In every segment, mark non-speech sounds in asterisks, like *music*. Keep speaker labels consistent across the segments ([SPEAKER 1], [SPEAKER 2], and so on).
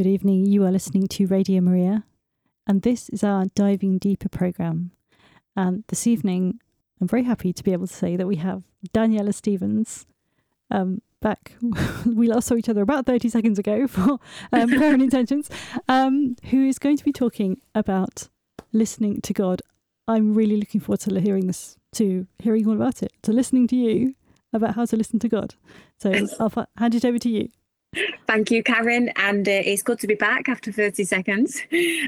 [SPEAKER 1] Good evening. You are listening to Radio Maria, and this is our Diving Deeper program. And this evening, I'm very happy to be able to say that we have Daniella Stephens um, back. *laughs* we last saw each other about 30 seconds ago *laughs* for um, Prayer and Intentions, um, who is going to be talking about listening to God. I'm really looking forward to hearing this, to hearing all about it, to listening to you about how to listen to God. So *coughs* I'll hand it over to you.
[SPEAKER 2] Thank you, Karen. And uh, it's good to be back after 30 seconds.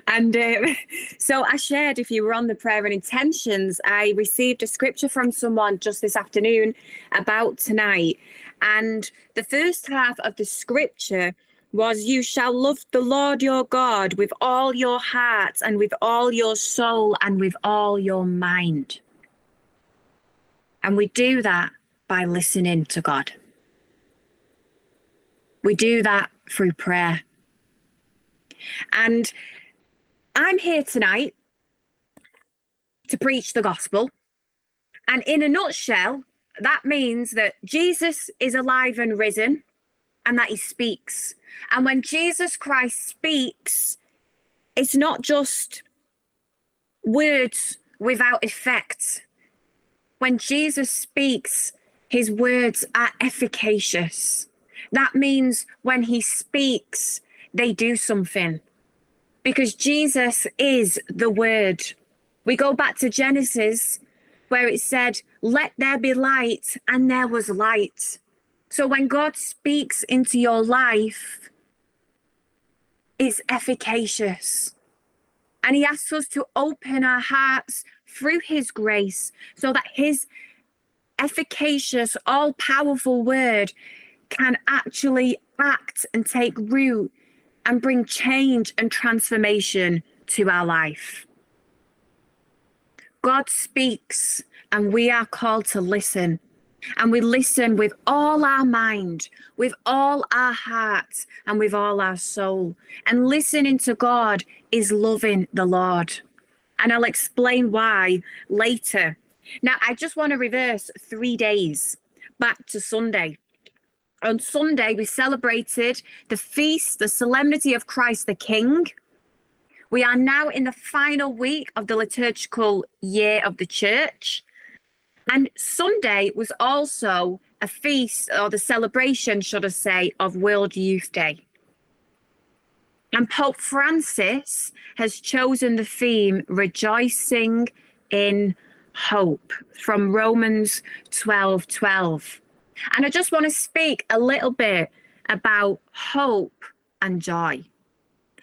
[SPEAKER 2] And uh, so I shared, if you were on the prayer and intentions, I received a scripture from someone just this afternoon about tonight. And the first half of the scripture was, You shall love the Lord your God with all your heart and with all your soul and with all your mind. And we do that by listening to God. We do that through prayer. And I'm here tonight to preach the gospel. And in a nutshell, that means that Jesus is alive and risen and that he speaks. And when Jesus Christ speaks, it's not just words without effect. When Jesus speaks, his words are efficacious. That means when he speaks, they do something because Jesus is the word. We go back to Genesis where it said, Let there be light, and there was light. So when God speaks into your life, it's efficacious. And He asks us to open our hearts through His grace so that His efficacious, all powerful word can actually act and take root and bring change and transformation to our life. God speaks, and we are called to listen. And we listen with all our mind, with all our heart, and with all our soul. And listening to God is loving the Lord. And I'll explain why later. Now, I just want to reverse three days back to Sunday on Sunday, we celebrated the feast, the solemnity of Christ the King. We are now in the final week of the liturgical year of the church. And Sunday was also a feast or the celebration, should I say, of World Youth Day. And Pope Francis has chosen the theme Rejoicing in Hope from Romans 12 12. And I just want to speak a little bit about hope and joy.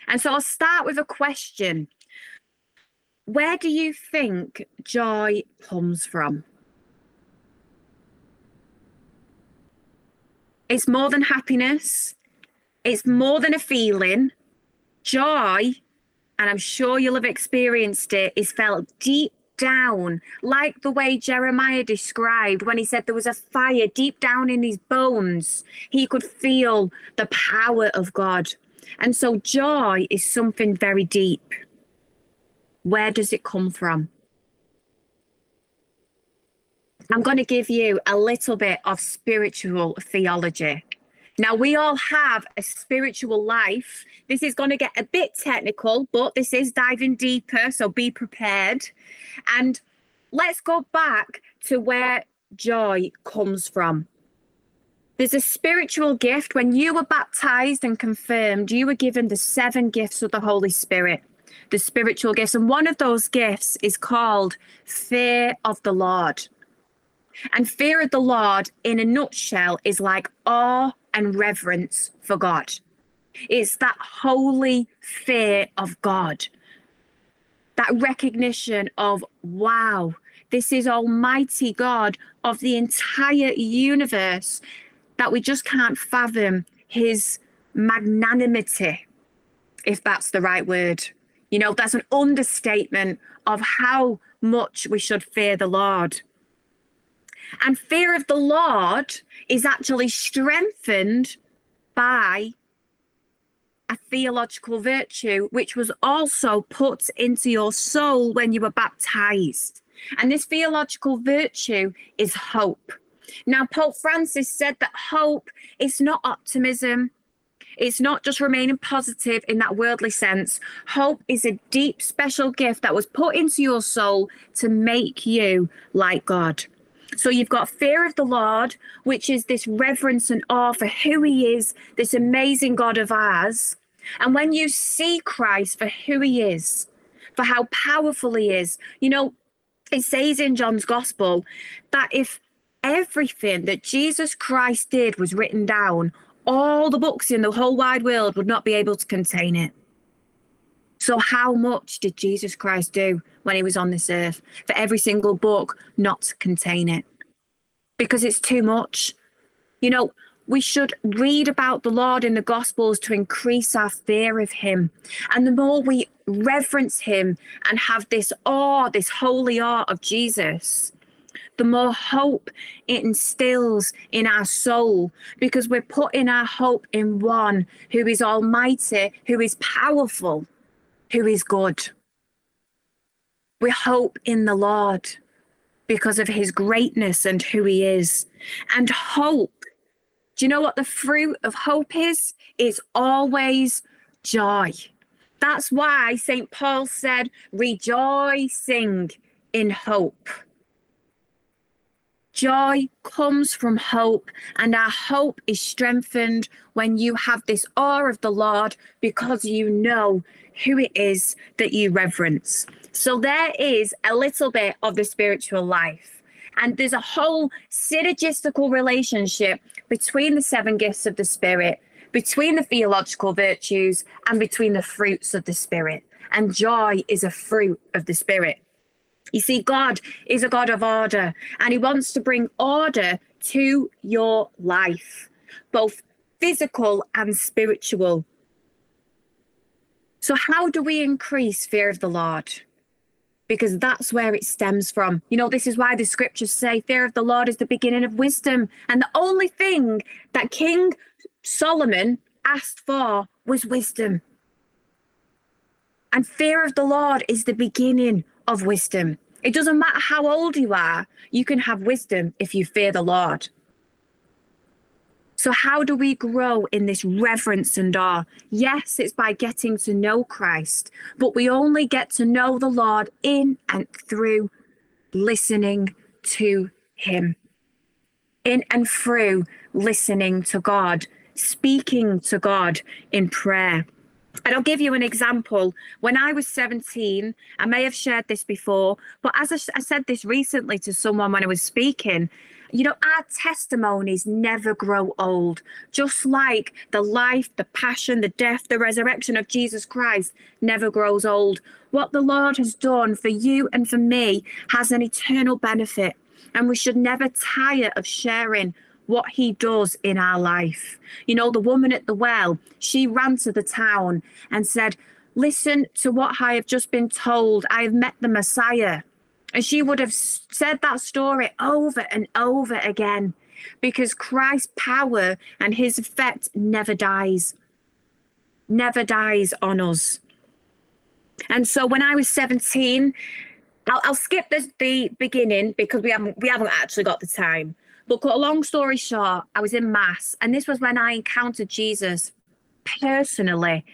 [SPEAKER 2] And so I'll start with a question Where do you think joy comes from? It's more than happiness, it's more than a feeling. Joy, and I'm sure you'll have experienced it, is felt deep down, like the way Jeremiah described when he said there was a fire deep down in his bones. He could feel the power of God. And so joy is something very deep. Where does it come from? I'm going to give you a little bit of spiritual theology. Now, we all have a spiritual life. This is going to get a bit technical, but this is diving deeper, so be prepared. And let's go back to where joy comes from. There's a spiritual gift. When you were baptized and confirmed, you were given the seven gifts of the Holy Spirit, the spiritual gifts. And one of those gifts is called fear of the Lord. And fear of the Lord, in a nutshell, is like awe and reverence for God. It's that holy fear of God, that recognition of, wow, this is Almighty God of the entire universe, that we just can't fathom his magnanimity, if that's the right word. You know, that's an understatement of how much we should fear the Lord. And fear of the Lord is actually strengthened by a theological virtue, which was also put into your soul when you were baptized. And this theological virtue is hope. Now, Pope Francis said that hope is not optimism, It's not just remaining positive in that worldly sense. Hope is a deep, special gift that was put into your soul to make you like God. So you've got fear of the Lord, which is this reverence and awe for who he is, this amazing God of ours. And when you see Christ for who he is, for how powerful he is, you know, it says in John's gospel that if everything that Jesus Christ did was written down, all the books in the whole wide world would not be able to contain it. So, how much did Jesus Christ do when he was on this earth for every single book not to contain it? Because it's too much. You know, we should read about the Lord in the Gospels to increase our fear of him. And the more we reverence him and have this awe, this holy awe of Jesus, the more hope it instills in our soul because we're putting our hope in one who is almighty, who is powerful, who is good. We hope in the Lord because of his greatness and who he is. And hope, do you know what the fruit of hope is? It's always joy. That's why St. Paul said, rejoicing in hope. Joy comes from hope, and our hope is strengthened when you have this awe of the Lord because you know who it is that you reverence. So there is a little bit of the spiritual life. And there's a whole synergistical relationship between the seven gifts of the Spirit, between the theological virtues, and between the fruits of the Spirit. And joy is a fruit of the Spirit. You see, God is a God of order, and He wants to bring order to your life, both physical and spiritual. So, how do we increase fear of the Lord? Because that's where it stems from. You know, this is why the scriptures say fear of the Lord is the beginning of wisdom. And the only thing that King Solomon asked for was wisdom. And fear of the Lord is the beginning of wisdom. It doesn't matter how old you are, you can have wisdom if you fear the Lord. So, how do we grow in this reverence and awe? Yes, it's by getting to know Christ, but we only get to know the Lord in and through listening to Him, in and through listening to God, speaking to God in prayer. And I'll give you an example. When I was 17, I may have shared this before, but as I, I, said this recently to someone when I was speaking, you know, our testimonies never grow old. Just like the life, the passion, the death, the resurrection of Jesus Christ never grows old. What the Lord has done for you and for me has an eternal benefit. And we should never tire of sharing what he does in our life. You know, the woman at the well, she ran to the town and said, Listen to what I have just been told. I have met the Messiah. And she would have said that story over and over again because Christ's power and his effect never dies, never dies on us. And so when I was 17, I'll, I'll skip the, the beginning because we haven't we haven't actually got the time. But cut a long story short, I was in mass, and this was when I encountered Jesus personally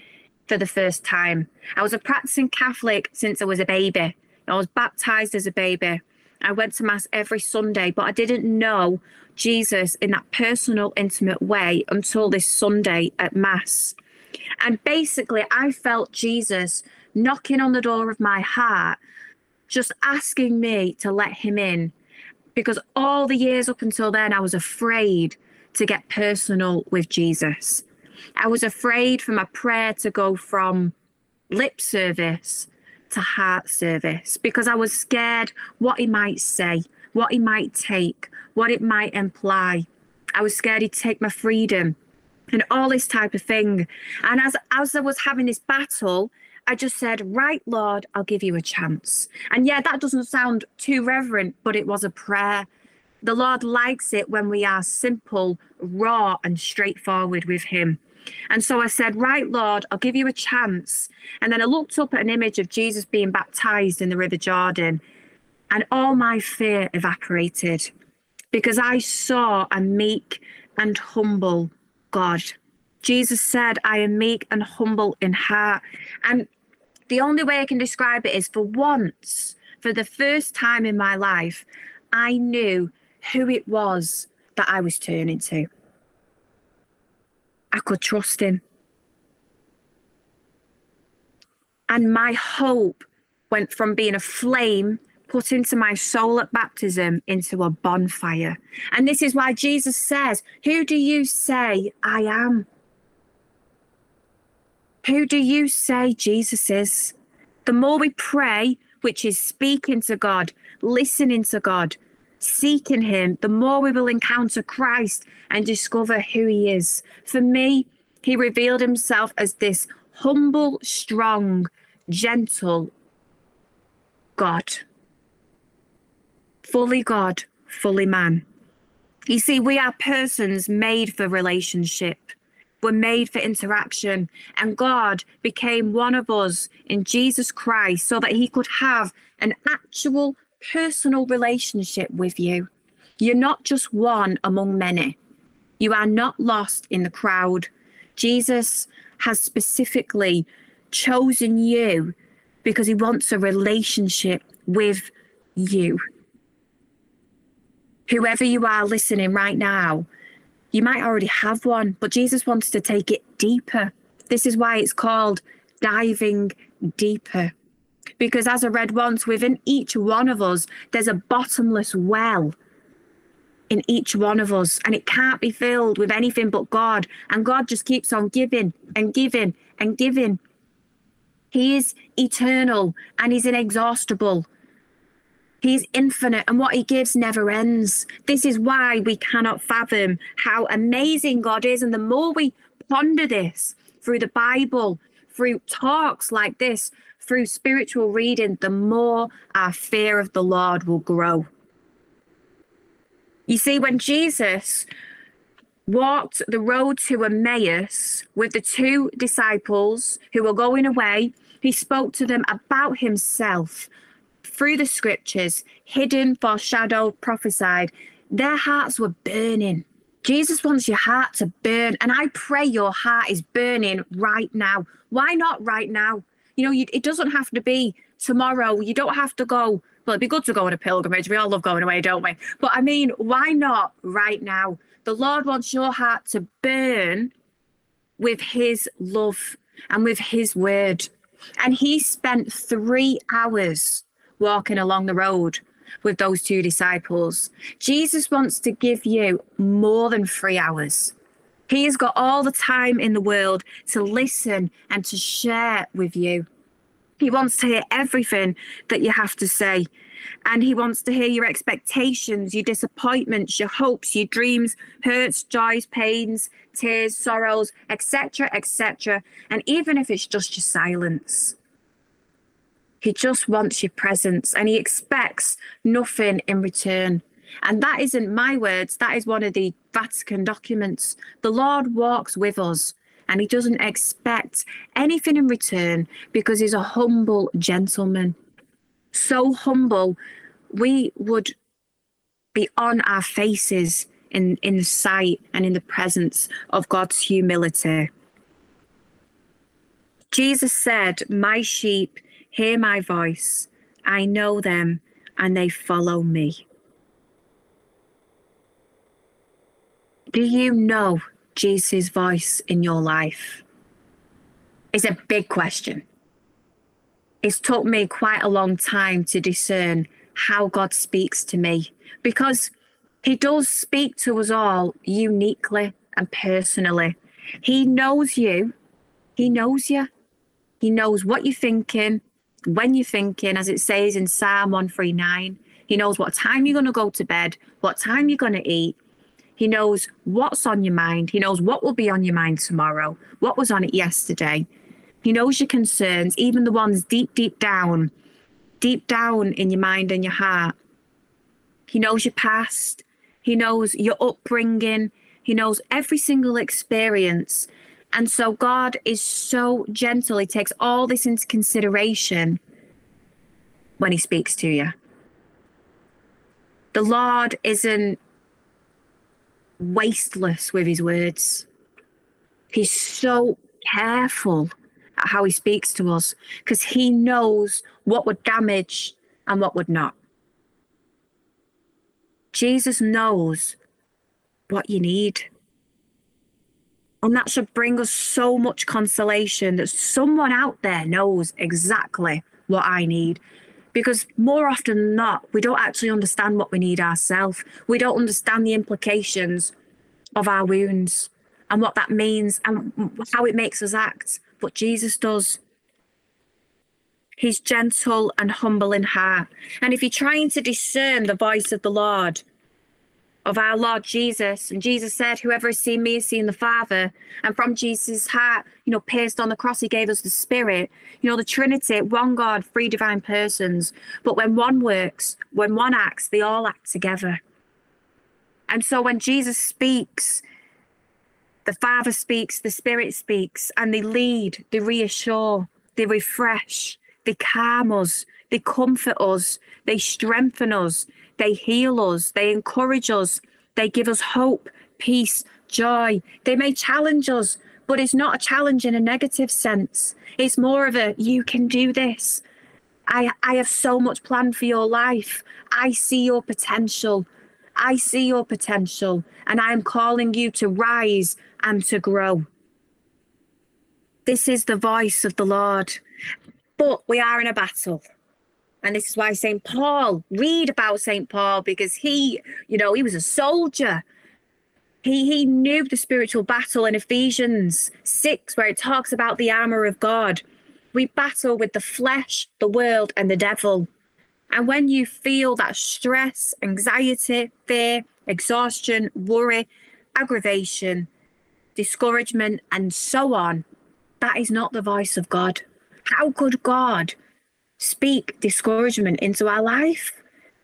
[SPEAKER 2] for the first time. I was a practicing Catholic since I was a baby. I was baptized as a baby. I went to mass every Sunday, but I didn't know Jesus in that personal, intimate way until this Sunday at mass. And basically, I felt Jesus knocking on the door of my heart, just asking me to let him in because all the years up until then, I was afraid to get personal with Jesus. I was afraid for my prayer to go from lip service to heart service because I was scared what he might say, what he might take, what it might imply. I was scared he'd take my freedom and all this type of thing. And as as I was having this battle, I just said, Right, Lord, I'll give you a chance. And yeah, that doesn't sound too reverent, but it was a prayer. The Lord likes it when we are simple, raw, and straightforward with Him. And so I said, Right, Lord, I'll give you a chance. And then I looked up at an image of Jesus being baptized in the River Jordan, and all my fear evaporated because I saw a meek and humble God. Jesus said, I am meek and humble in heart. And the only way I can describe it is for once, for the first time in my life, I knew who it was that I was turning to. I could trust him. And my hope went from being a flame put into my soul at baptism into a bonfire. And this is why Jesus says, Who do you say I am? Who do you say Jesus is? The more we pray, which is speaking to God, listening to God, seeking Him, the more we will encounter Christ and discover who He is. For me, He revealed Himself as this humble, strong, gentle God. Fully God, fully man. You see, we are persons made for relationship. We're made for interaction. And God became one of us in Jesus Christ so that he could have an actual personal relationship with you. You're not just one among many. You are not lost in the crowd. Jesus has specifically chosen you because he wants a relationship with you. Whoever you are listening right now, you might already have one, but Jesus wants to take it deeper. This is why it's called diving deeper. Because as I read once, within each one of us, there's a bottomless well in each one of us, and it can't be filled with anything but God. And God just keeps on giving and giving and giving. He is eternal and He's inexhaustible. He's infinite and what he gives never ends. This is why we cannot fathom how amazing God is. And the more we ponder this through the Bible, through talks like this, through spiritual reading, the more our fear of the Lord will grow. You see, when Jesus walked the road to Emmaus with the two disciples who were going away, he spoke to them about himself through the scriptures, hidden, foreshadowed, prophesied. Their hearts were burning. Jesus wants your heart to burn. And I pray your heart is burning right now. Why not right now? You know, you, it doesn't have to be tomorrow. You don't have to go. Well, it'd be good to go on a pilgrimage. We all love going away, don't we? But I mean, why not right now? The Lord wants your heart to burn with his love and with his word. And he spent three hours walking along the road with those two disciples. Jesus wants to give you more than three hours. He has got all the time in the world to listen and to share with you. He wants to hear everything that you have to say. And he wants to hear your expectations, your disappointments, your hopes, your dreams, hurts, joys, pains, tears, sorrows, etc., etc. And even if it's just your silence. He just wants your presence and he expects nothing in return. And that isn't my words, that is one of the Vatican documents. The Lord walks with us and he doesn't expect anything in return because he's a humble gentleman. So humble, we would be on our faces in, in the sight and in the presence of God's humility. Jesus said, My sheep hear my voice. I know them and they follow me. Do you know Jesus' voice in your life? It's a big question. It's took me quite a long time to discern how God speaks to me because He does speak to us all uniquely and personally. He knows you, He knows you, He knows what you're thinking, when you're thinking, as it says in Psalm 139, he knows what time you're going to go to bed, what time you're going to eat. He knows what's on your mind. He knows what will be on your mind tomorrow, what was on it yesterday. He knows your concerns, even the ones deep, deep down, deep down in your mind and your heart. He knows your past. He knows your upbringing. He knows every single experience and so God is so gentle. He takes all this into consideration when he speaks to you. The Lord isn't wasteless with his words. He's so careful at how he speaks to us because he knows what would damage and what would not. Jesus knows what you need. And that should bring us so much consolation that someone out there knows exactly what I need. Because more often than not, we don't actually understand what we need ourselves. We don't understand the implications of our wounds and what that means and how it makes us act. But Jesus does. He's gentle and humble in heart. And if you're trying to discern the voice of the Lord, of our Lord Jesus, and Jesus said, Whoever has seen me has seen the Father. And from Jesus' heart, you know, pierced on the cross, he gave us the Spirit. You know, the Trinity, one God, three divine persons. But when one works, when one acts, they all act together. And so when Jesus speaks, the Father speaks, the Spirit speaks, and they lead, they reassure, they refresh, they calm us, they comfort us, they strengthen us, they heal us, they encourage us, they give us hope, peace, joy. They may challenge us, but it's not a challenge in a negative sense. It's more of a you can do this. I, I have so much planned for your life. I see your potential. I see your potential, and I am calling you to rise and to grow. This is the voice of the Lord. But we are in a battle. And this is why St. Paul, read about St. Paul because he, you know, he was a soldier. He, he knew the spiritual battle in Ephesians 6, where it talks about the armor of God. We battle with the flesh, the world, and the devil. And when you feel that stress, anxiety, fear, exhaustion, worry, aggravation, discouragement, and so on, that is not the voice of God. How could God speak discouragement into our life.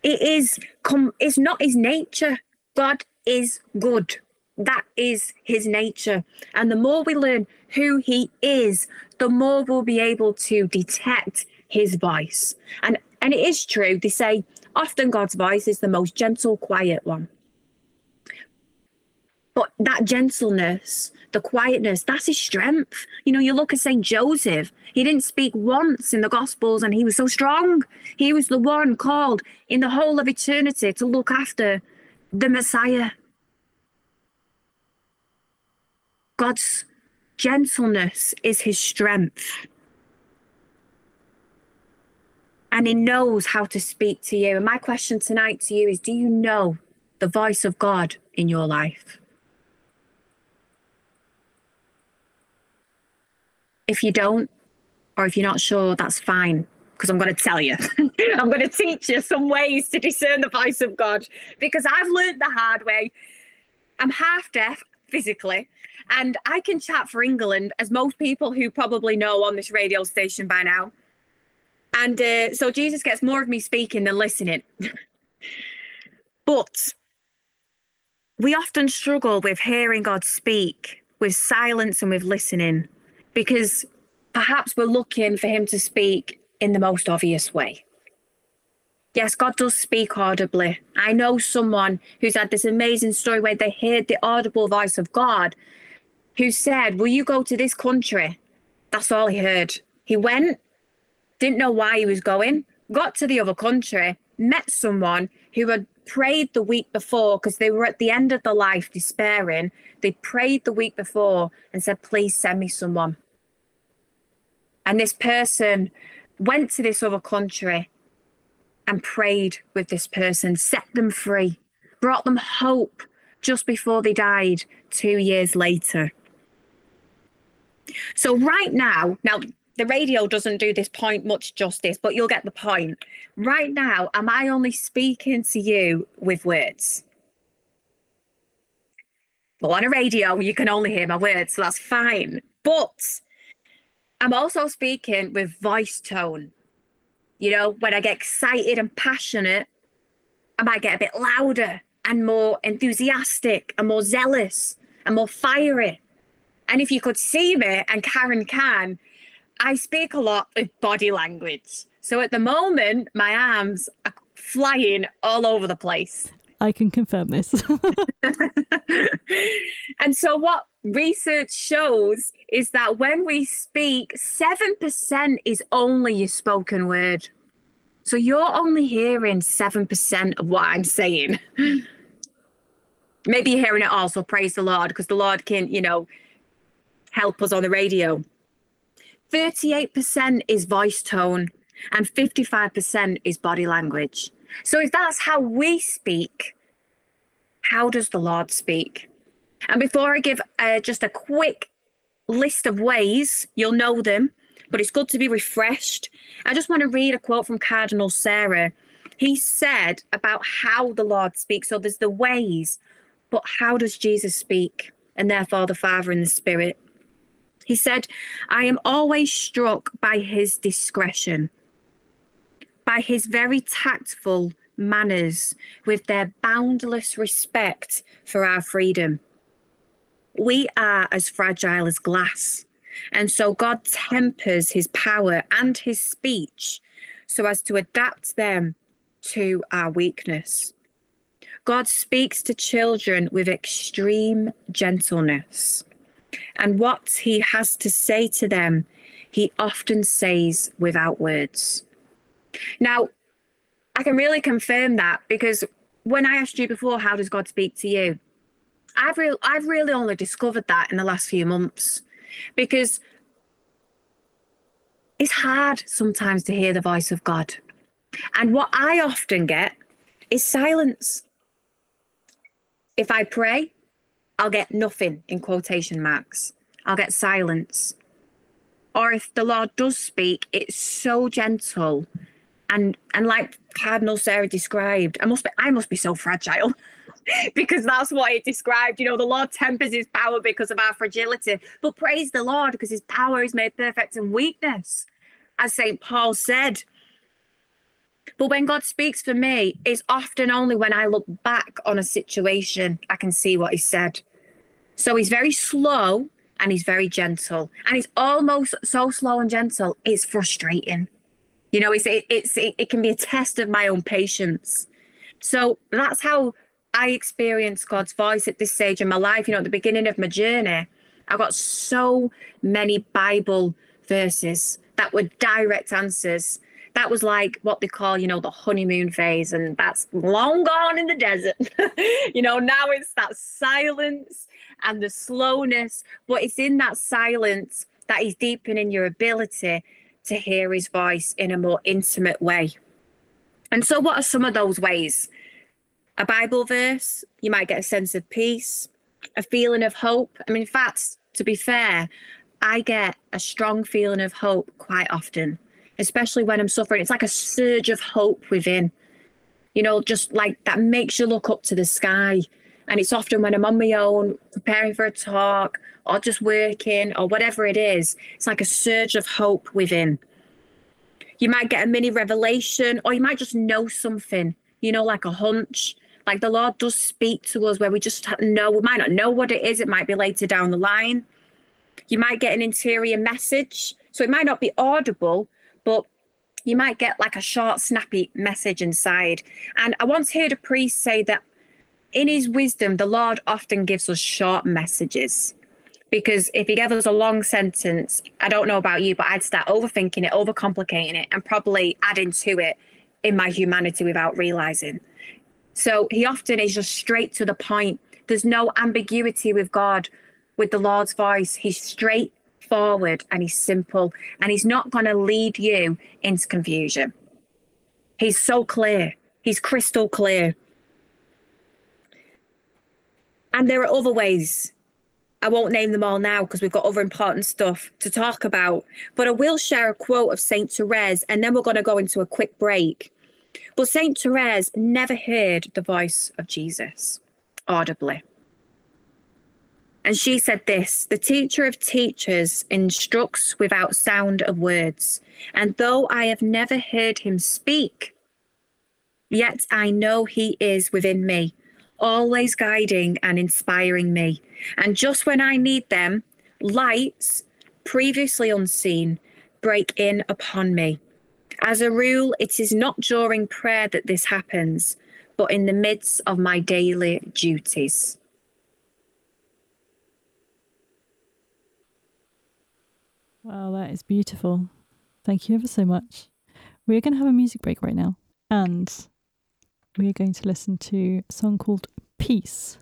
[SPEAKER 2] It is com- it's not his nature. God is good. That is his nature. And the more we learn who he is, the more we'll be able to detect his voice. And and it is true, they say often God's voice is the most gentle, quiet one. But that gentleness, the quietness, that's his strength. You know, you look at St. Joseph, he didn't speak once in the Gospels and he was so strong. He was the one called in the whole of eternity to look after the Messiah. God's gentleness is his strength. And he knows how to speak to you. And my question tonight to you is do you know the voice of God in your life? If you don't, or if you're not sure, that's fine because I'm going to tell you. *laughs* I'm going to teach you some ways to discern the voice of God because I've learned the hard way. I'm half deaf physically, and I can chat for England, as most people who probably know on this radio station by now. And uh, so Jesus gets more of me speaking than listening. *laughs* but we often struggle with hearing God speak, with silence, and with listening because perhaps we're looking for him to speak in the most obvious way. Yes, God does speak audibly. I know someone who's had this amazing story where they heard the audible voice of God who said, Will you go to this country? That's all he heard. He went, didn't know why he was going, got to the other country, met someone who had prayed the week before because they were at the end of their life despairing. They prayed the week before and said, Please send me someone. And this person went to this other country and prayed with this person, set them free, brought them hope just before they died two years later. So, right now, now the radio doesn't do this point much justice, but you'll get the point. Right now, am I only speaking to you with words? Well, on a radio, you can only hear my words, so that's fine. But I'm also speaking with voice tone. You know, when I get excited and passionate, I might get a bit louder and more enthusiastic and more zealous and more fiery. And if you could see me, and Karen can, I speak a lot with body language. So at the moment, my arms are flying all over the place.
[SPEAKER 1] I can confirm this. *laughs* *laughs*
[SPEAKER 2] and so what research shows is that when we speak, 7% is only your spoken word. So you're only hearing 7% of what I'm saying. Maybe you're hearing it all, so praise the Lord, because the Lord can, you know, help us on the radio. 38% is voice tone and 55% is body language. So if that's how we speak, how does the Lord speak? And before I give uh, just a quick list of ways, you'll know them, but it's good to be refreshed. I just want to read a quote from Cardinal Sarah. He said about how the Lord speaks. So there's the ways, but how does Jesus speak? And therefore the Father and the Spirit. He said, I am always struck by his discretion, by his very tactful manners, with their boundless respect for our freedom. We are as fragile as glass. And so God tempers his power and his speech so as to adapt them to our weakness. God speaks to children with extreme gentleness. And what he has to say to them, he often says without words. Now, I can really confirm that because when I asked you before, how does God speak to you? I've really, I've really only discovered that in the last few months because it's hard sometimes to hear the voice of God. And what I often get is silence. If I pray, I'll get nothing in quotation marks. I'll get silence. Or if the Lord does speak, it's so gentle. And and like Cardinal Sarah described, I must be I must be so fragile. *laughs* *laughs* because that's what it described. You know, the Lord tempers his power because of our fragility. But praise the Lord because his power is made perfect in weakness, as St. Paul said. But when God speaks for me, it's often only when I look back on a situation I can see what he said. So he's very slow and he's very gentle. And he's almost so slow and gentle, it's frustrating. You know, it's it, it's it, it can be a test of my own patience. So that's how I experienced God's voice at this stage in my life. You know, at the beginning of my journey, I got so many Bible verses that were direct answers. That was like what they call, you know, the honeymoon phase, and that's long gone in the desert. *laughs* you know, now it's that silence and the slowness, but it's in that silence that he's deepening your ability to hear his voice in a more intimate way. And so, what are some of those ways? A Bible verse, you might get a sense of peace, a feeling of hope. I mean, in fact, to be fair, I get a strong feeling of hope quite often, especially when I'm suffering. It's like a surge of hope within, you know, just like that makes you look up to the sky. And it's often when I'm on my own, preparing for a talk or just working or whatever it is, it's like a surge of hope within. You might get a mini revelation or you might just know something, you know, like a hunch like the Lord does speak to us where we just know, we might not know what it is. It might be later down the line. You might get an interior message. So it might not be audible, but you might get like a short, snappy message inside. And I once heard a priest say that in his wisdom, the Lord often gives us short messages. Because if he gave us a long sentence, I don't know about you, but I'd start overthinking it, overcomplicating it, and probably adding to it in my humanity without realizing. So he often is just straight to the point. There's no ambiguity with God, with the Lord's voice. He's straightforward and he's simple, and he's not going to lead you into confusion. He's so clear, he's crystal clear. And there are other ways. I won't name them all now because we've got other important stuff to talk about. But I will share a quote of Saint Therese, and then we're going to go into a quick break. But St. Therese never heard the voice of Jesus audibly. And she said this The teacher of teachers instructs without sound of words. And though I have never heard him speak, yet I know he is within me, always guiding and inspiring me. And just when I need them, lights, previously unseen, break in upon me as a rule, it is not during prayer that this happens, but in the midst of my daily duties.
[SPEAKER 1] Wow, that is beautiful. Thank you ever so much. We're going to have a music break right now, and we're going to listen to a song called Peace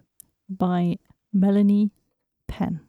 [SPEAKER 1] by Melanie Penn.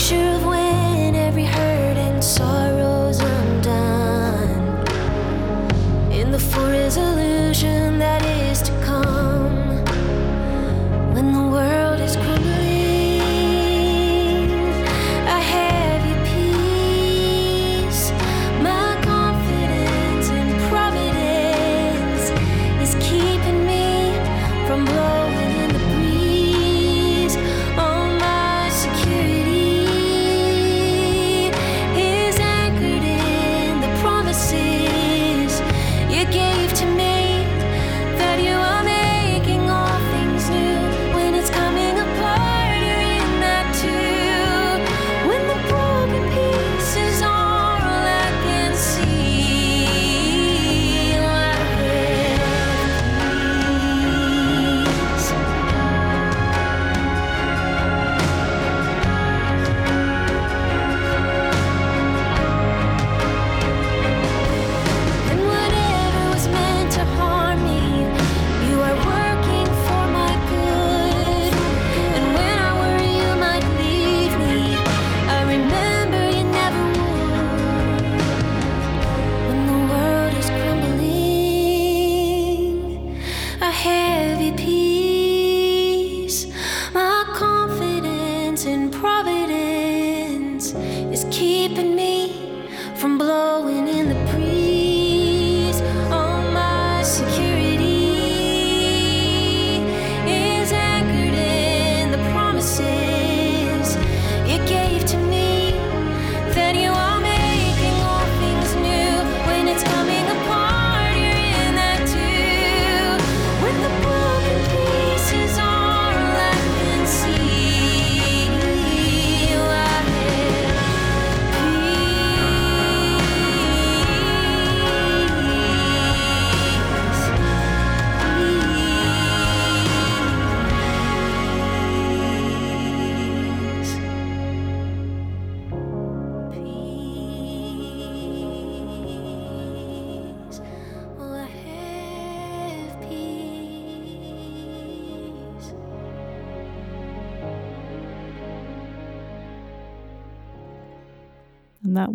[SPEAKER 3] picture of when every hurt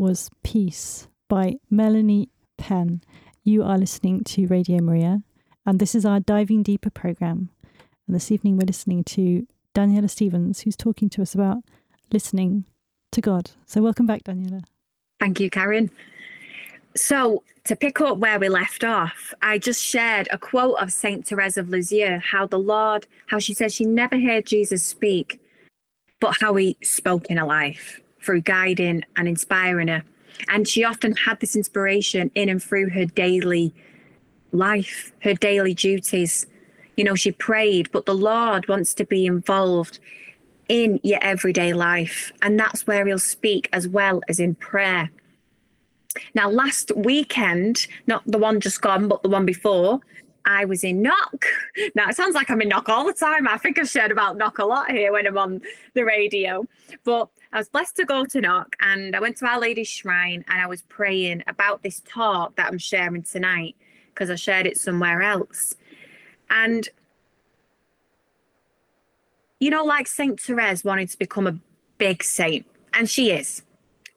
[SPEAKER 1] was Peace by Melanie Penn. You are listening to Radio Maria, and this is our Diving Deeper program. And this evening, we're listening to Daniella Stephens, who's talking to us about listening to God. So, welcome back, Daniella.
[SPEAKER 2] Thank you, Karen. So, to pick up where we left off, I just shared a quote of Saint Therese of Lisieux how the Lord, how she says she never heard Jesus speak, but how he spoke in her life through guiding and inspiring her. And she often had this inspiration in and through her daily life, her daily duties. You know, she prayed, but the Lord wants to be involved in your everyday life. And that's where He'll speak as well as in prayer. Now, last weekend, not the one just gone, but the one before, I was in Knock. *laughs* Now it sounds like I'm in Knock all the time. I think I've shared about Knock a lot here when I'm on the radio. But I was blessed to go to Knock and I went to Our Lady's Shrine and I was praying about this talk that I'm sharing tonight because I shared it somewhere else. And you know, like Saint Therese wanted to become a big saint, and she is.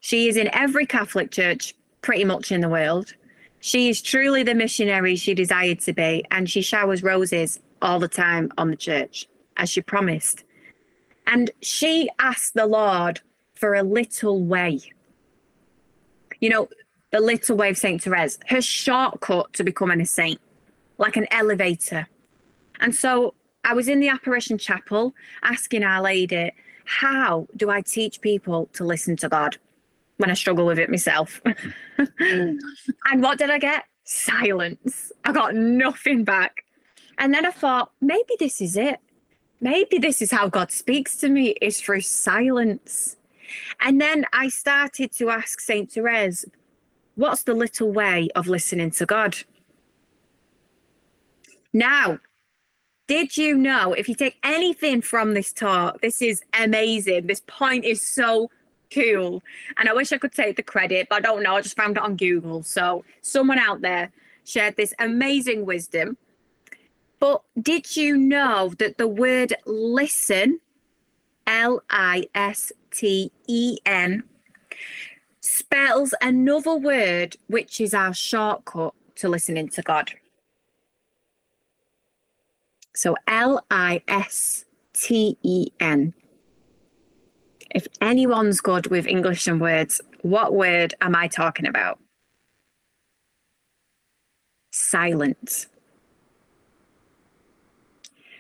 [SPEAKER 2] She is in every Catholic church pretty much in the world. She is truly the missionary she desired to be, and she showers roses all the time on the church, as she promised. And she asked the Lord for a little way. You know, the little way of Saint Therese, her shortcut to becoming a saint, like an elevator. And so I was in the apparition chapel asking Our Lady, how do I teach people to listen to God when I struggle with it myself? *laughs* and what did I get? Silence. I got nothing back. And then I thought, maybe this is it. Maybe this is how God speaks to me, is through silence. And then I started to ask Saint Therese, what's the little way of listening to God? Now, did you know if you take anything from this talk, this is amazing. This point is so cool. And I wish I could take the credit, but I don't know. I just found it on Google. So someone out there shared this amazing wisdom. But did you know that the word listen, L I S T E N, spells another word which is our shortcut to listening to God? So L I S T E N. If anyone's good with English and words, what word am I talking about? Silent.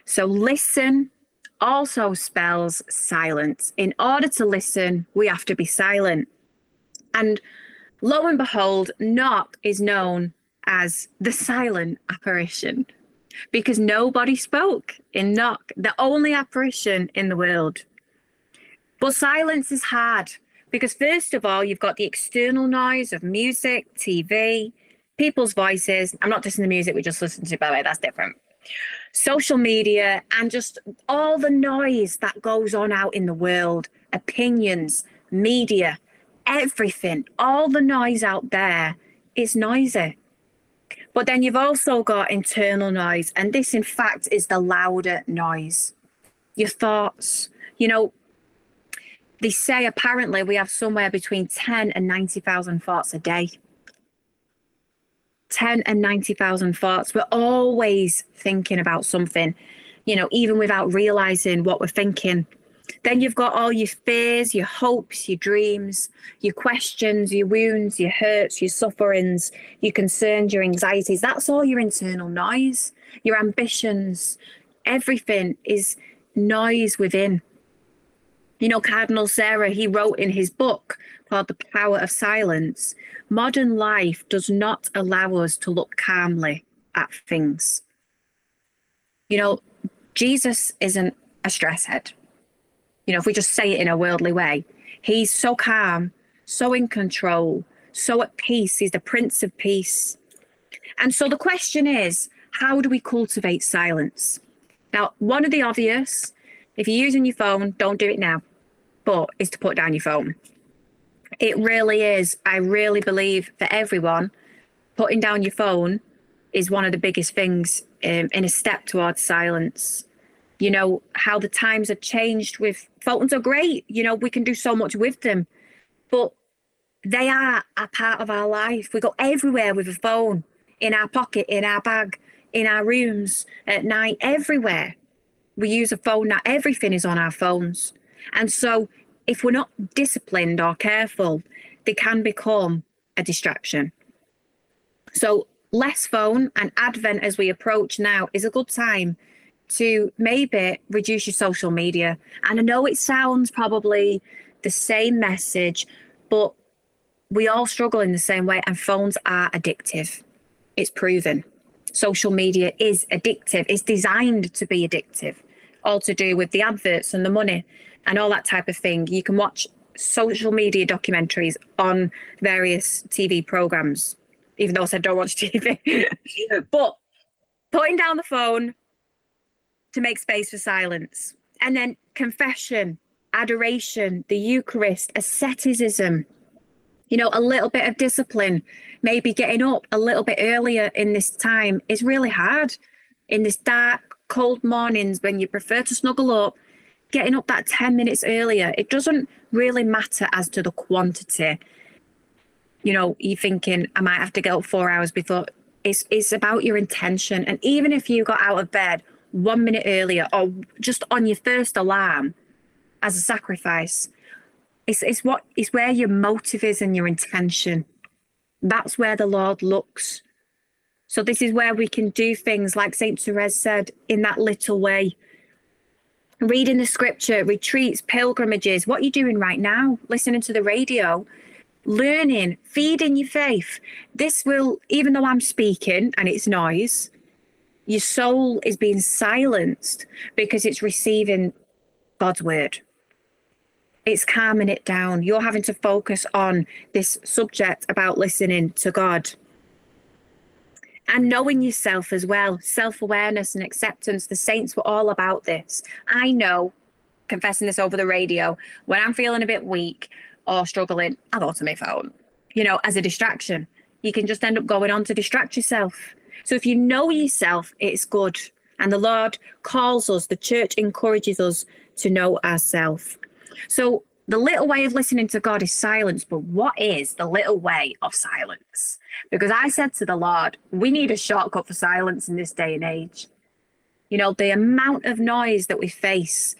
[SPEAKER 2] So listen also spells silence. In order to listen, we have to be silent. And lo and behold, Knock is known as the silent apparition because nobody spoke in Knock, the only apparition in the world. But silence is hard because, first of all, you've got the external noise of music, TV, people's voices. I'm not listening to music we just listened to, by the way, that's different. Social media and just all the noise that goes on out in the world, opinions, media, everything, all the noise out there is noisy. But then you've also got internal noise, and this, in fact, is the louder noise. Your thoughts, you know, they say apparently we have somewhere between 10 and 90,000 thoughts a day. 10 and 90,000 thoughts. We're always thinking about something, you know, even without realizing what we're thinking. Then you've got all your fears, your hopes, your dreams, your questions, your wounds, your hurts, your sufferings, your concerns, your anxieties. That's all your internal noise, your ambitions. Everything is noise within. You know, Cardinal Sarah, he wrote in his book called The Power of Silence modern life does not allow us to look calmly at things. You know, Jesus isn't a stress head you know, if we just say it in a worldly way, he's so calm, so in control, so at peace. He's the Prince of Peace. And so the question is, how do we cultivate silence? Now, one of the obvious, if you're using your phone, don't do it now, but is to put down your phone. It really is. I really believe for everyone, putting down your phone is one of the biggest things um, in a step towards silence. You know how the times have changed with phones are great you know we can do so much with them but they are a part of our life. We go everywhere with a phone in our pocket in our bag in our rooms at night everywhere. We use a phone now everything is on our phones. And so if we're not disciplined or careful they can become a distraction so less phone and advent as we approach now is a good time to maybe reduce your social media. And I know it sounds probably the same message, but we all struggle in the same way, and phones are addictive. It's proven. social media is addictive. It's designed to be addictive, all to do with the adverts and the money and all that type of thing. You can watch social media documentaries on various TV programs, even though I said don't watch *laughs* TV. *laughs* but putting down the phone to make space for silence, and then confession, adoration, the Eucharist, asceticism, you know, a little bit of discipline, maybe getting up a little bit earlier in this time is really hard. In this dark, cold mornings when you prefer to snuggle up, getting up that 10 minutes earlier, it doesn't really matter as to the quantity. You know, you're thinking, I might have to get up four hours before. It's, it's about your intention. And even if you got out of bed one minute earlier or just on your first alarm as a sacrifice, it's, it's what it's where your motive is and your intention. That's where the Lord looks. So this is where we can do things like Saint Therese said in that little way. Reading the scripture, retreats, pilgrimages, what you're doing right now, listening to the radio, learning, feeding your faith. This will, even though I'm speaking and it's noise, your soul is being silenced because it's receiving God's word it's calming it down. You're having to focus on this subject about listening to God and knowing yourself as well, self awareness and acceptance. The saints were all about this. I know, confessing this over the radio, when I'm feeling a bit weak or struggling, I go to my phone, you know, as a distraction. You can just end up going on to distract yourself. So if you know yourself, it's good. And the Lord calls us, the church encourages us to know ourselves. So the little way of listening to God is silence, but what is the little way of silence? Because I said to the Lord, we need a shortcut for silence in this day and age. You know, the amount of noise that we face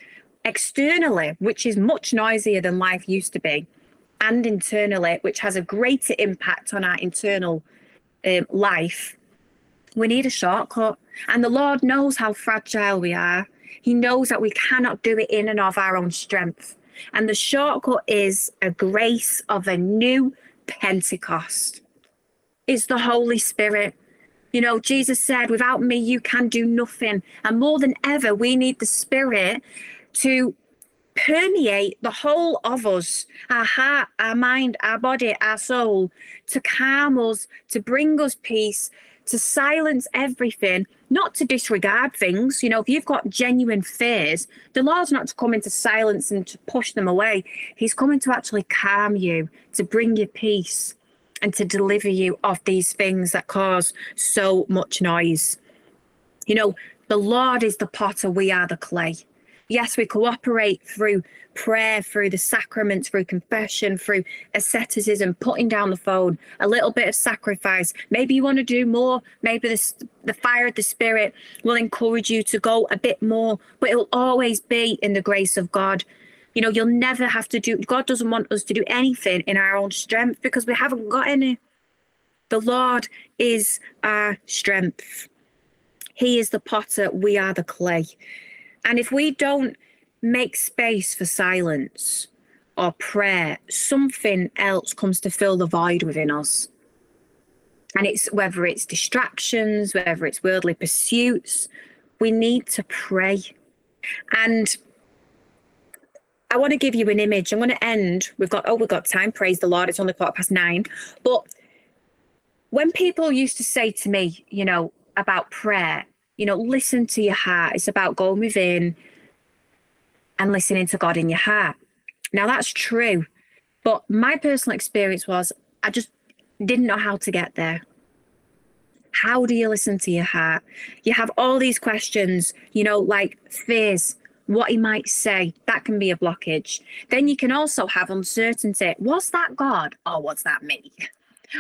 [SPEAKER 2] externally, which is much noisier than life used to be, and internally, which has a greater impact on our internal um, life, we need a shortcut. And the Lord knows how fragile we are. He knows that we cannot do it in and of our own strength. And the shortcut is a grace of a new Pentecost. It's the Holy Spirit. You know, Jesus said, without me, you can do nothing. And more than ever, we need the Spirit to permeate the whole of us our heart, our mind, our body, our soul to calm us, to bring us peace, to silence everything, not to disregard things. You know, if you've got genuine fears, the Lord's not to come into silence and to push them away. He's coming to actually calm you, to bring you peace, and to deliver you of these things that cause so much noise. You know, the Lord is the potter, we are the clay. Yes, we cooperate through prayer, through the sacraments, through confession, through asceticism, putting down the phone, a little bit of sacrifice. Maybe you want to do more. Maybe this, the fire of the Spirit will encourage you to go a bit more, but it'll always be in the grace of God. You know, you'll never have to do, God doesn't want us to do anything in our own strength because we haven't got any. The Lord is our strength. He is the potter, we are the clay. And if we don't make space for silence or prayer, something else comes to fill the void within us. And it's whether it's distractions, whether it's worldly pursuits, we need to pray. And I want to give you an image. I'm going to end. We've got, oh, we've got time. Praise the Lord. It's only quarter past nine. But when people used to say to me, you know, about prayer, you know, listen to your heart. It's about going within and listening to God in your heart. Now, that's true. But my personal experience was I just didn't know how to get there. How do you listen to your heart? You have all these questions, you know, like fears, what he might say. That can be a blockage. Then you can also have uncertainty. Was that God oh, or was that me?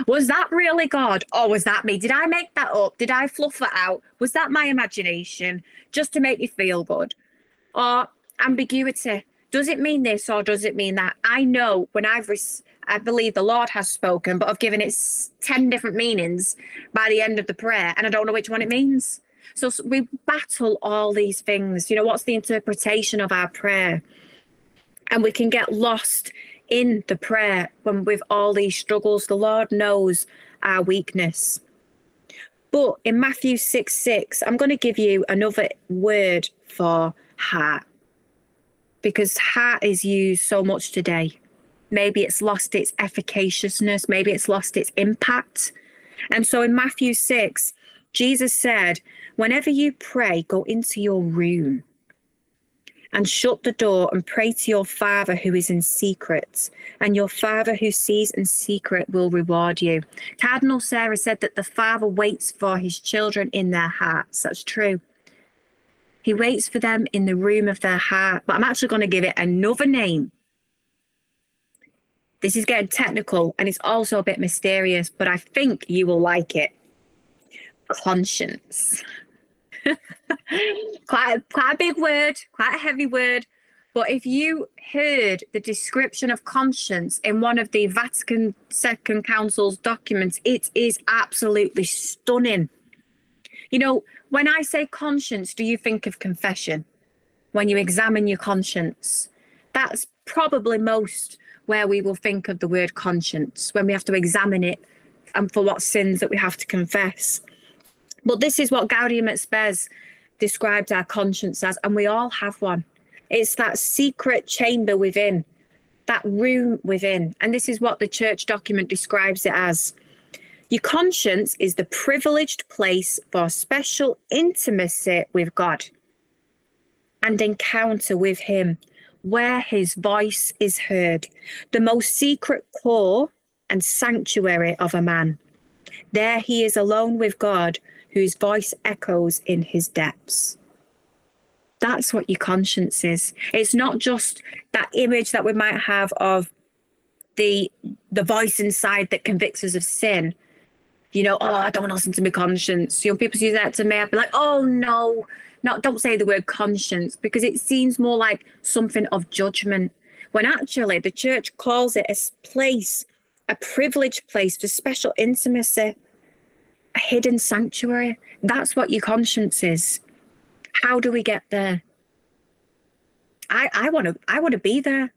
[SPEAKER 2] Was that really God or was that me? Did I make that up? Did I fluff that out? Was that my imagination just to make me feel good? Or ambiguity. Does it mean this or does it mean that? I know when I've, res- I believe the Lord has spoken, but I've given it 10 different meanings by the end of the prayer and I don't know which one it means. So we battle all these things. You know, what's the interpretation of our prayer? And we can get lost in the prayer when with all these struggles, the Lord knows our weakness. But in Matthew 6 6, I'm going to give you another word for heart because heart is used so much today. Maybe it's lost its efficaciousness, maybe it's lost its impact. And so in Matthew 6, Jesus said, Whenever you pray, go into your room and shut the door and pray to your Father who is in secret, and your Father who sees in secret will reward you. Cardinal Sarah said that the Father waits for his children in their hearts. That's true. He waits for them in the room of their heart. But I'm actually going to give it another name. This is getting technical and it's also a bit mysterious, but I think you will like it. Conscience. *laughs* quite a, quite a big word, quite a heavy word. But if you heard the description of conscience in one of the Vatican Second Council's documents, it is absolutely stunning. You know, when I say conscience, do you think of confession? When you examine your conscience, that's probably most where we will think of the word conscience when we have to examine it and for what sins that we have to confess. But this is what Gaudium et Spes described our conscience as, and we all have one. It's that secret chamber within, that room within. And this is what the church document describes it as. Your conscience is the privileged place for special intimacy with God and encounter with Him, where His voice is heard, the most secret core and sanctuary of a man. There he is alone with God, whose voice echoes in his depths. That's what your conscience is. It's not just that image that we might have of the the voice inside that convicts us of sin. You know, oh, I don't want to listen to my conscience. You know, people say that to me, I'd be like, oh no, not don't say the word conscience because it seems more like something of judgment. When actually the church calls it a place, a privileged place for special intimacy a hidden sanctuary. That's what your conscience is. How do we get there? I, I want to I want to be there.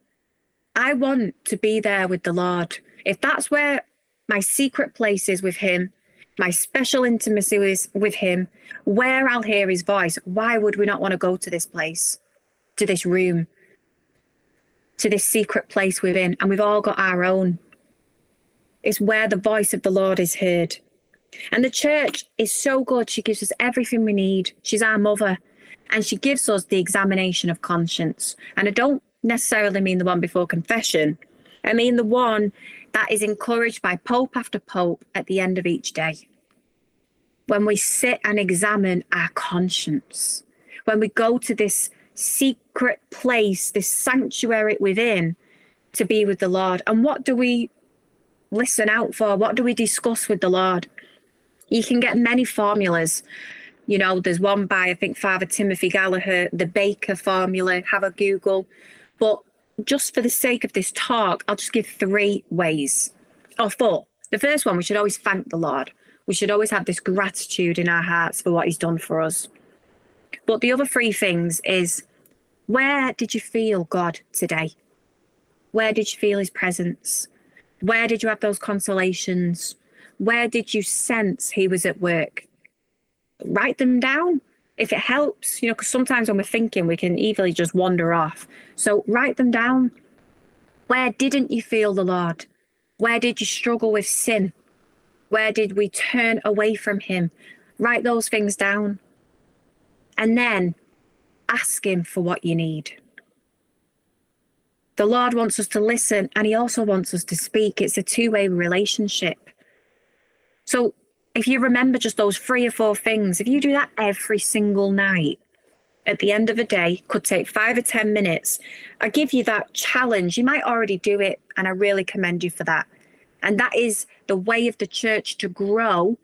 [SPEAKER 2] I want to be there with the Lord. If that's where my secret place is with him, my special intimacy is with him, where I'll hear his voice, why would we not want to go to this place, to this room, to this secret place within? And we've all got our own. It's where the voice of the Lord is heard. And the church is so good. She gives us everything we need. She's our mother. And she gives us the examination of conscience. And I don't necessarily mean the one before confession, I mean the one that is encouraged by Pope after Pope at the end of each day. When we sit and examine our conscience, when we go to this secret place, this sanctuary within to be with the Lord. And what do we listen out for? What do we discuss with the Lord? You can get many formulas. You know, there's one by, I think, Father Timothy Gallagher, the Baker formula. Have a Google. But just for the sake of this talk, I'll just give three ways or four. The first one, we should always thank the Lord. We should always have this gratitude in our hearts for what He's done for us. But the other three things is where did you feel God today? Where did you feel His presence? Where did you have those consolations? Where did you sense he was at work? Write them down if it helps, you know, because sometimes when we're thinking, we can easily just wander off. So write them down. Where didn't you feel the Lord? Where did you struggle with sin? Where did we turn away from Him? Write those things down. And then ask Him for what you need. The Lord wants us to listen and He also wants us to speak. It's a two way relationship. So if you remember just those three or four things, if you do that every single night, at the end of the day, could take five or 10 minutes. I give you that challenge. You might already do it, and I really commend you for that. And that is the way of the church to grow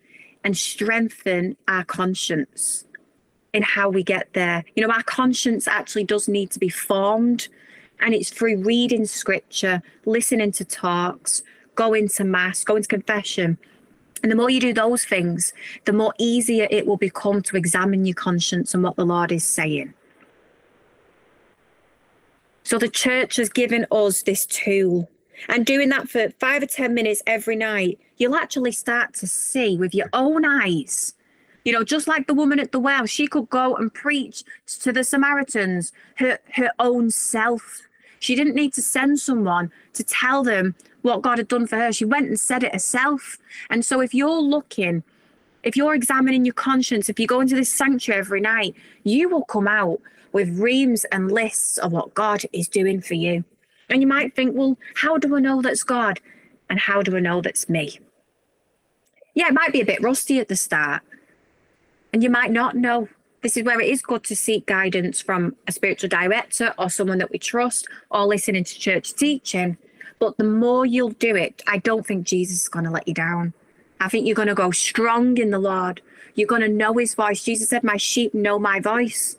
[SPEAKER 2] and strengthen our conscience in how we get there. You know, our conscience actually does need to be formed, and it's through reading scripture, listening to talks, going to mass, going to confession and the more you do those things, the more easier it will become to examine your conscience and what the Lord is saying. So the church has given us this tool. And doing that for five or 10 minutes every night, you'll actually start to see with your own eyes You know, just like the woman at the well, she could go and preach to the Samaritans her, her own self. She didn't need to send someone to tell them what God had done for her. She went and said it herself. And so if you're looking, if you're examining your conscience, if you go into this sanctuary every night, you will come out with reams and lists of what God is doing for you. And you might think, well, how do I know that's God? And how do I know that's me? Yeah, it might be a bit rusty at the start. And you might not know. This is where it is good to seek guidance from a spiritual director or someone that we trust or listening to church teaching. But the more you'll do it, I don't think Jesus is going to let you down. I think you're going to go strong in the Lord. You're going to know his voice. Jesus said, My sheep know my voice.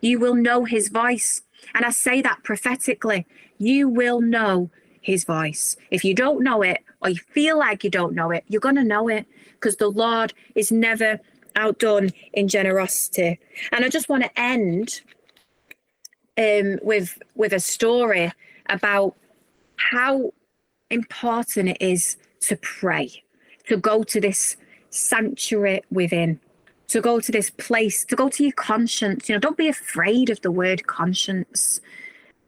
[SPEAKER 2] You will know his voice. And I say that prophetically. You will know his voice. If you don't know it or you feel like you don't know it, you're going to know it because the Lord is never outdone in generosity. And I just want to end um, with with a story about how important it is to pray, to go to this sanctuary within, to go to this place, to go to your conscience. You know, don't be afraid of the word conscience.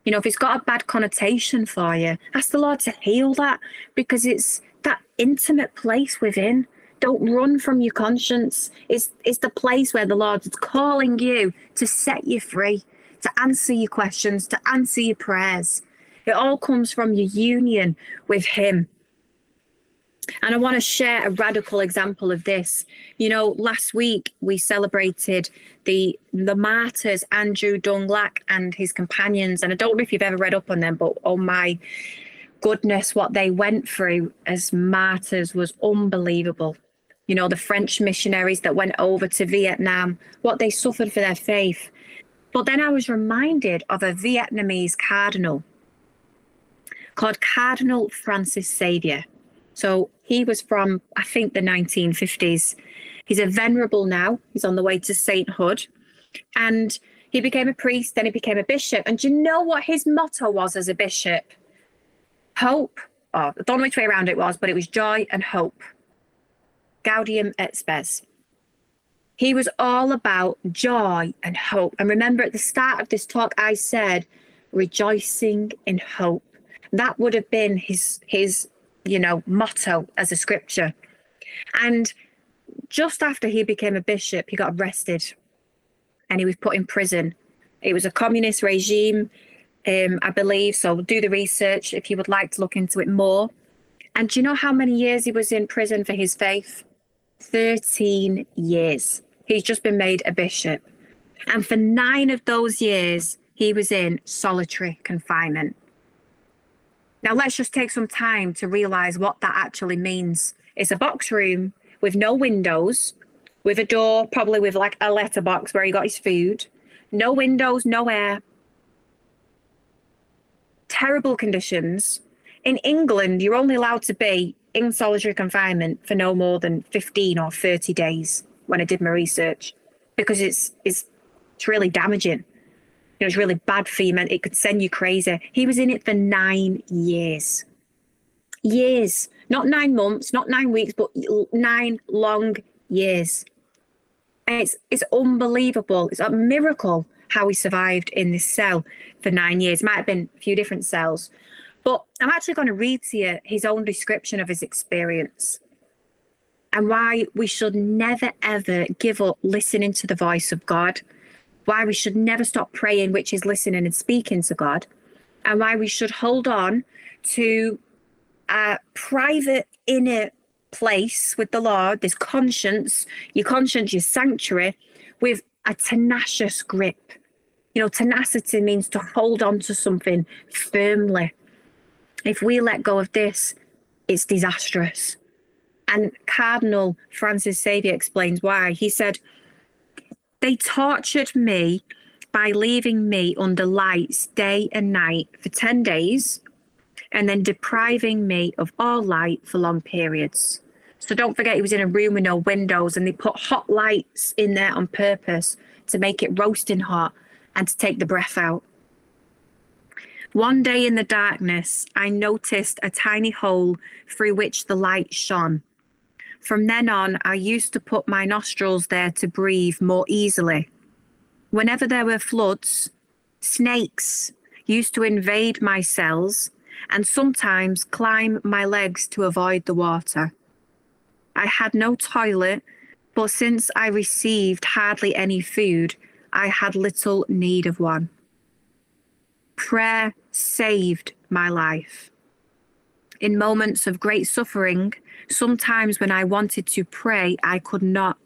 [SPEAKER 2] You know, if it's got a bad connotation for you, ask the Lord to heal that because it's that intimate place within. Don't run from your conscience. It's it's the place where the Lord is calling you to set you free, to answer your questions, to answer your prayers. It all comes from your union with Him. And I want to share a radical example of this. You know, last week we celebrated the the martyrs Andrew Dung-Lac and his companions. And I don't know if you've ever read up on them, but oh my goodness, what they went through as martyrs was unbelievable. You know, the French missionaries that went over to Vietnam, what they suffered for their faith. But then I was reminded of a Vietnamese cardinal called Cardinal Francis Xavier. So he was from, I think, the 1950s. He's a venerable now. He's on the way to sainthood. And he became a priest, then he became a bishop. And do you know what his motto was as a bishop? Hope. Oh, I don't know which way around it was, but it was joy and hope. Gaudium et spes. He was all about joy and hope. And remember, at the start of this talk, I said, rejoicing in hope. That would have been his his you know, motto as a scripture. And just after he became a bishop, he got arrested and he was put in prison. It was a communist regime, um, I believe. So do the research if you would like to look into it more. And do you know how many years he was in prison for his faith? 13 years. He's just been made a bishop. And for nine of those years, he was in solitary confinement. Now, let's just take some time to realize what that actually means. It's a box room with no windows, with a door, probably with like a letterbox where he got his food, no windows, no air. Terrible conditions. In England, you're only allowed to be in solitary confinement for no more than 15 or 30 days when I did my research because it's it's it's really damaging it was really bad for you, man. It could send you crazy. He was in it for nine years. Years. Not nine months, not nine weeks, but nine long years. And it's it's unbelievable. It's a miracle how he survived in this cell for nine years. Might have been a few different cells. But I'm actually going to read to you his own description of his experience and why we should never ever give up listening to the voice of God why we should never stop praying, which is listening and speaking to God, and why we should hold on to a private inner place with the Lord, this conscience, your conscience, your sanctuary, with a tenacious grip. You know, tenacity means to hold on to something firmly. If we let go of this, it's disastrous. And Cardinal Francis Xavier explains why. He said, they tortured me by leaving me under lights day and night for 10 days and then depriving me of all light for long periods. So don't forget, he was in a room with no windows and they put hot lights in there on purpose to make it roasting hot and to take the breath out. One day in the darkness, I noticed a tiny hole through which the light shone. From then on, I used to put my nostrils there to breathe more easily. Whenever there were floods, snakes used to invade my cells and sometimes climb my legs to avoid the water. I had no toilet, but since I received hardly any food, I had little need of one. Prayer saved my life. In moments of great suffering, sometimes when I wanted to pray, I could not.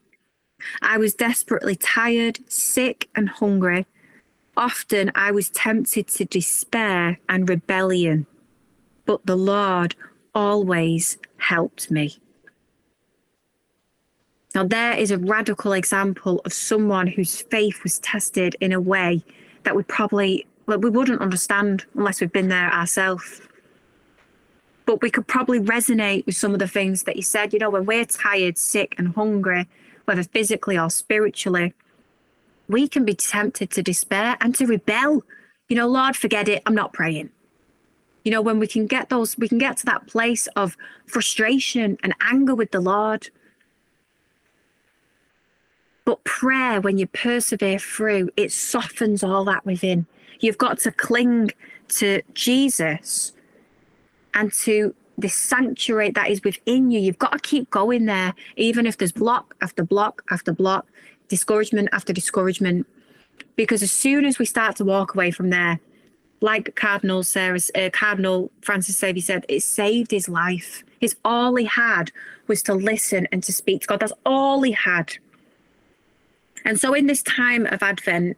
[SPEAKER 2] I was desperately tired, sick, and hungry. Often I was tempted to despair and rebellion, but the Lord always helped me. Now, there is a radical example of someone whose faith was tested in a way that we probably well, we wouldn't understand unless we've been there ourselves. But we could probably resonate with some of the things that he said. You know, when we're tired, sick, and hungry, whether physically or spiritually, we can be tempted to despair and to rebel. You know, Lord, forget it. I'm not praying. You know, when we can get those, we can get to that place of frustration and anger with the Lord. But prayer, when you persevere through, it softens all that within. You've got to cling to Jesus and to the sanctuary that is within you. You've got to keep going there, even if there's block after block after block, discouragement after discouragement. Because as soon as we start to walk away from there, like Cardinal Sarah, uh, Cardinal Francis Xavier said, it saved his life. His all he had was to listen and to speak to God. That's all he had. And so, in this time of Advent,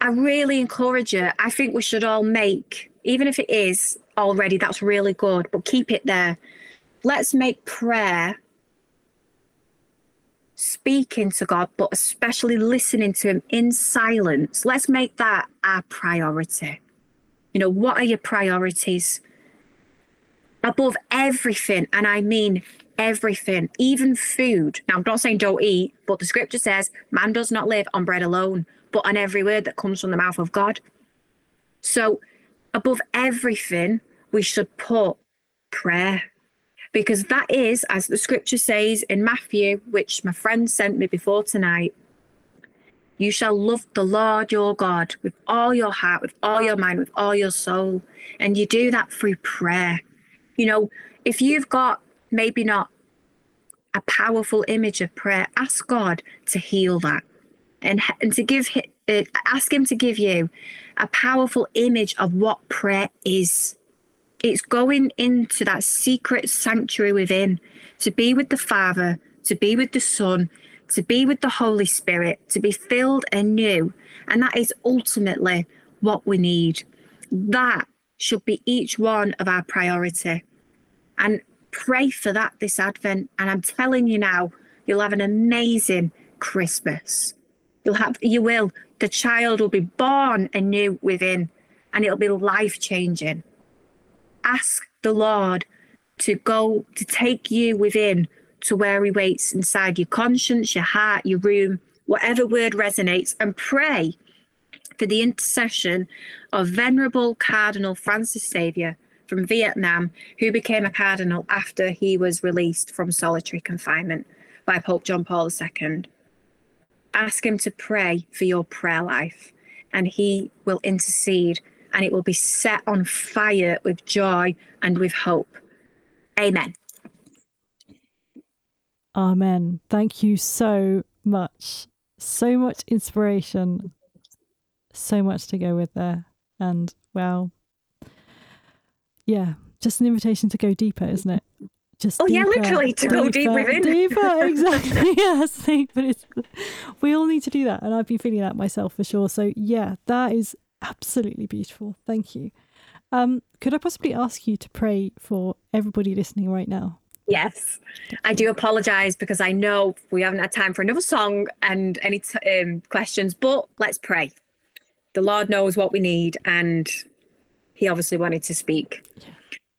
[SPEAKER 2] I really encourage you. I think we should all make, even if it is already, that's really good, but keep it there. Let's make prayer speaking to God, but especially listening to Him in silence. Let's make that our priority. You know, what are your priorities? Above everything, and I mean everything, even food. Now, I'm not saying don't eat, but the scripture says man does not live on bread alone, but on every word that comes from the mouth of God. So, above everything, we should put prayer because that is, as the scripture says in Matthew, which my friend sent me before tonight, you shall love the Lord your God with all your heart, with all your mind, with all your soul. And you do that through prayer. You know, if you've got maybe not a powerful image of prayer, ask God to heal that and, and to give uh, ask him to give you a powerful image of what prayer is. It's going into that secret sanctuary within to be with the Father, to be with the Son, to be with the Holy Spirit, to be filled anew. And that is ultimately what we need. That should be each one of our priority. And pray for that this Advent. And I'm telling you now, you'll have an amazing Christmas. You'll have, you will. The child will be born anew within, and it'll be life changing. Ask the Lord to go to take you within to where He waits inside your conscience, your heart, your room, whatever word resonates, and pray for the intercession of Venerable Cardinal Francis Xavier from Vietnam, who became a cardinal after he was released from solitary confinement by Pope John Paul II. Ask him to pray for your prayer life, and he will intercede, and it will be set on fire with joy and with hope. Amen.
[SPEAKER 1] Amen. Thank you so much. So much inspiration. So much to go with there. And well, yeah, just an invitation to go deeper, isn't it? Just
[SPEAKER 2] oh yeah, literally to go deep within.
[SPEAKER 1] Deeper, *laughs* exactly. *laughs* yes, but it's we all need to do that, and I've been feeling that myself for sure. So yeah, that is absolutely beautiful. Thank you. Um, could I possibly ask you to pray for everybody listening right now?
[SPEAKER 2] Yes, I do apologize because I know we haven't had time for another song and any t- um, questions, but let's pray. The Lord knows what we need, and He obviously wanted to speak.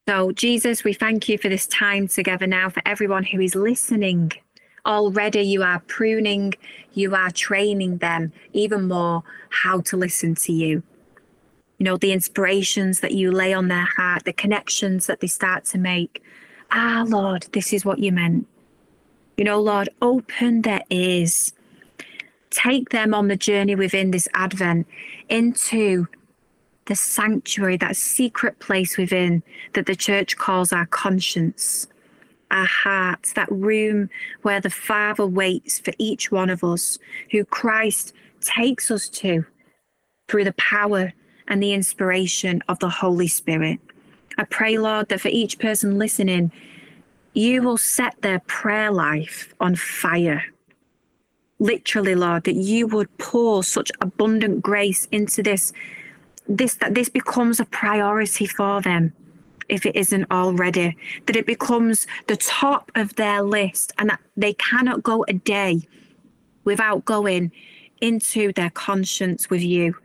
[SPEAKER 2] So, Jesus, we thank you for this time together now for everyone who is listening. Already, you are pruning, you are training them even more how to listen to you. You know, the inspirations that you lay on their heart, the connections that they start to make ah, Lord, this is what you meant. You know, Lord, open their ears. Take them on the journey within this Advent into the sanctuary, that secret place within that the church calls our conscience, our hearts, that room where the Father waits for each one of us, who Christ takes us to through the power and the inspiration of the Holy Spirit. I pray, Lord, that for each person listening, you will set their prayer life on fire. Literally, Lord, that you would pour such abundant grace into this, this that this becomes a priority for them if it isn't already, that it becomes the top of their list and that they cannot go a day without going into their conscience with you,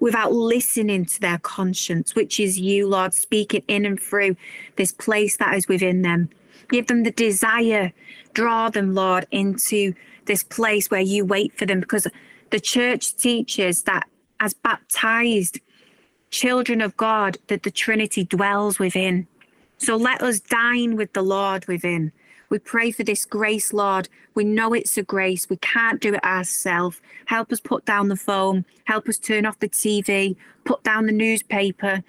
[SPEAKER 2] without listening to their conscience, which is you, Lord, speaking in and through this place that is within them. Give them the desire, draw them, Lord, into this place where you wait for them because the church teaches that as baptized children of God, that the Trinity dwells within. So let us dine with the Lord within. We pray for this grace, Lord. We know it's a grace. We can't do it ourselves. Help us put down the phone. Help us turn off the TV. Put down the newspaper.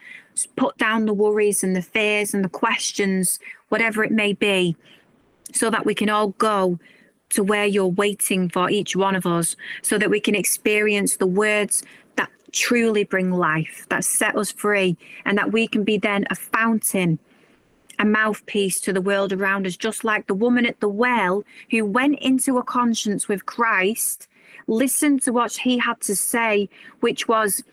[SPEAKER 2] Put down the worries and the fears and the questions, whatever it may be, so that we can all go to where you're waiting for each one of us, so that we can experience the words that truly bring life, that set us free, and that we can be then a fountain a mouthpiece to the world around us, just like the woman at the well who went into a conscience with Christ, listened to what he had to say, which was,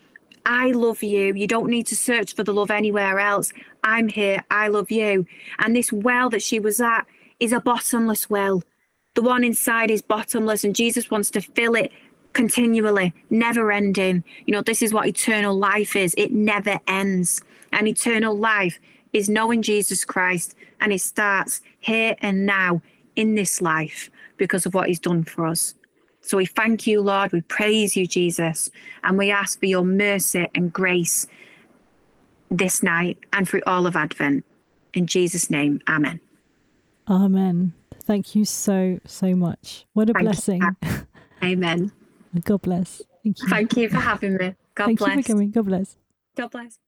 [SPEAKER 2] I love you. You don't need to search for the love anywhere else. I'm here. I love you. And this well that she was at is a bottomless well. The one inside is bottomless, and Jesus wants to fill it continually, never ending. You know, this is what eternal life is it never ends. And eternal life is knowing Jesus Christ, and it starts here and now in this life because of what he's done for us. So we thank you, Lord. We praise you, Jesus, and we ask for your mercy and grace this night and through all of Advent. In Jesus' name, amen.
[SPEAKER 1] Amen. Thank you so, so much. What a
[SPEAKER 2] Thank you.
[SPEAKER 1] blessing. *laughs*
[SPEAKER 2] Amen.
[SPEAKER 1] God bless. Thank you.
[SPEAKER 2] Thank you for having me. God
[SPEAKER 1] Thank
[SPEAKER 2] bless.
[SPEAKER 1] you for coming. God bless.
[SPEAKER 2] God bless.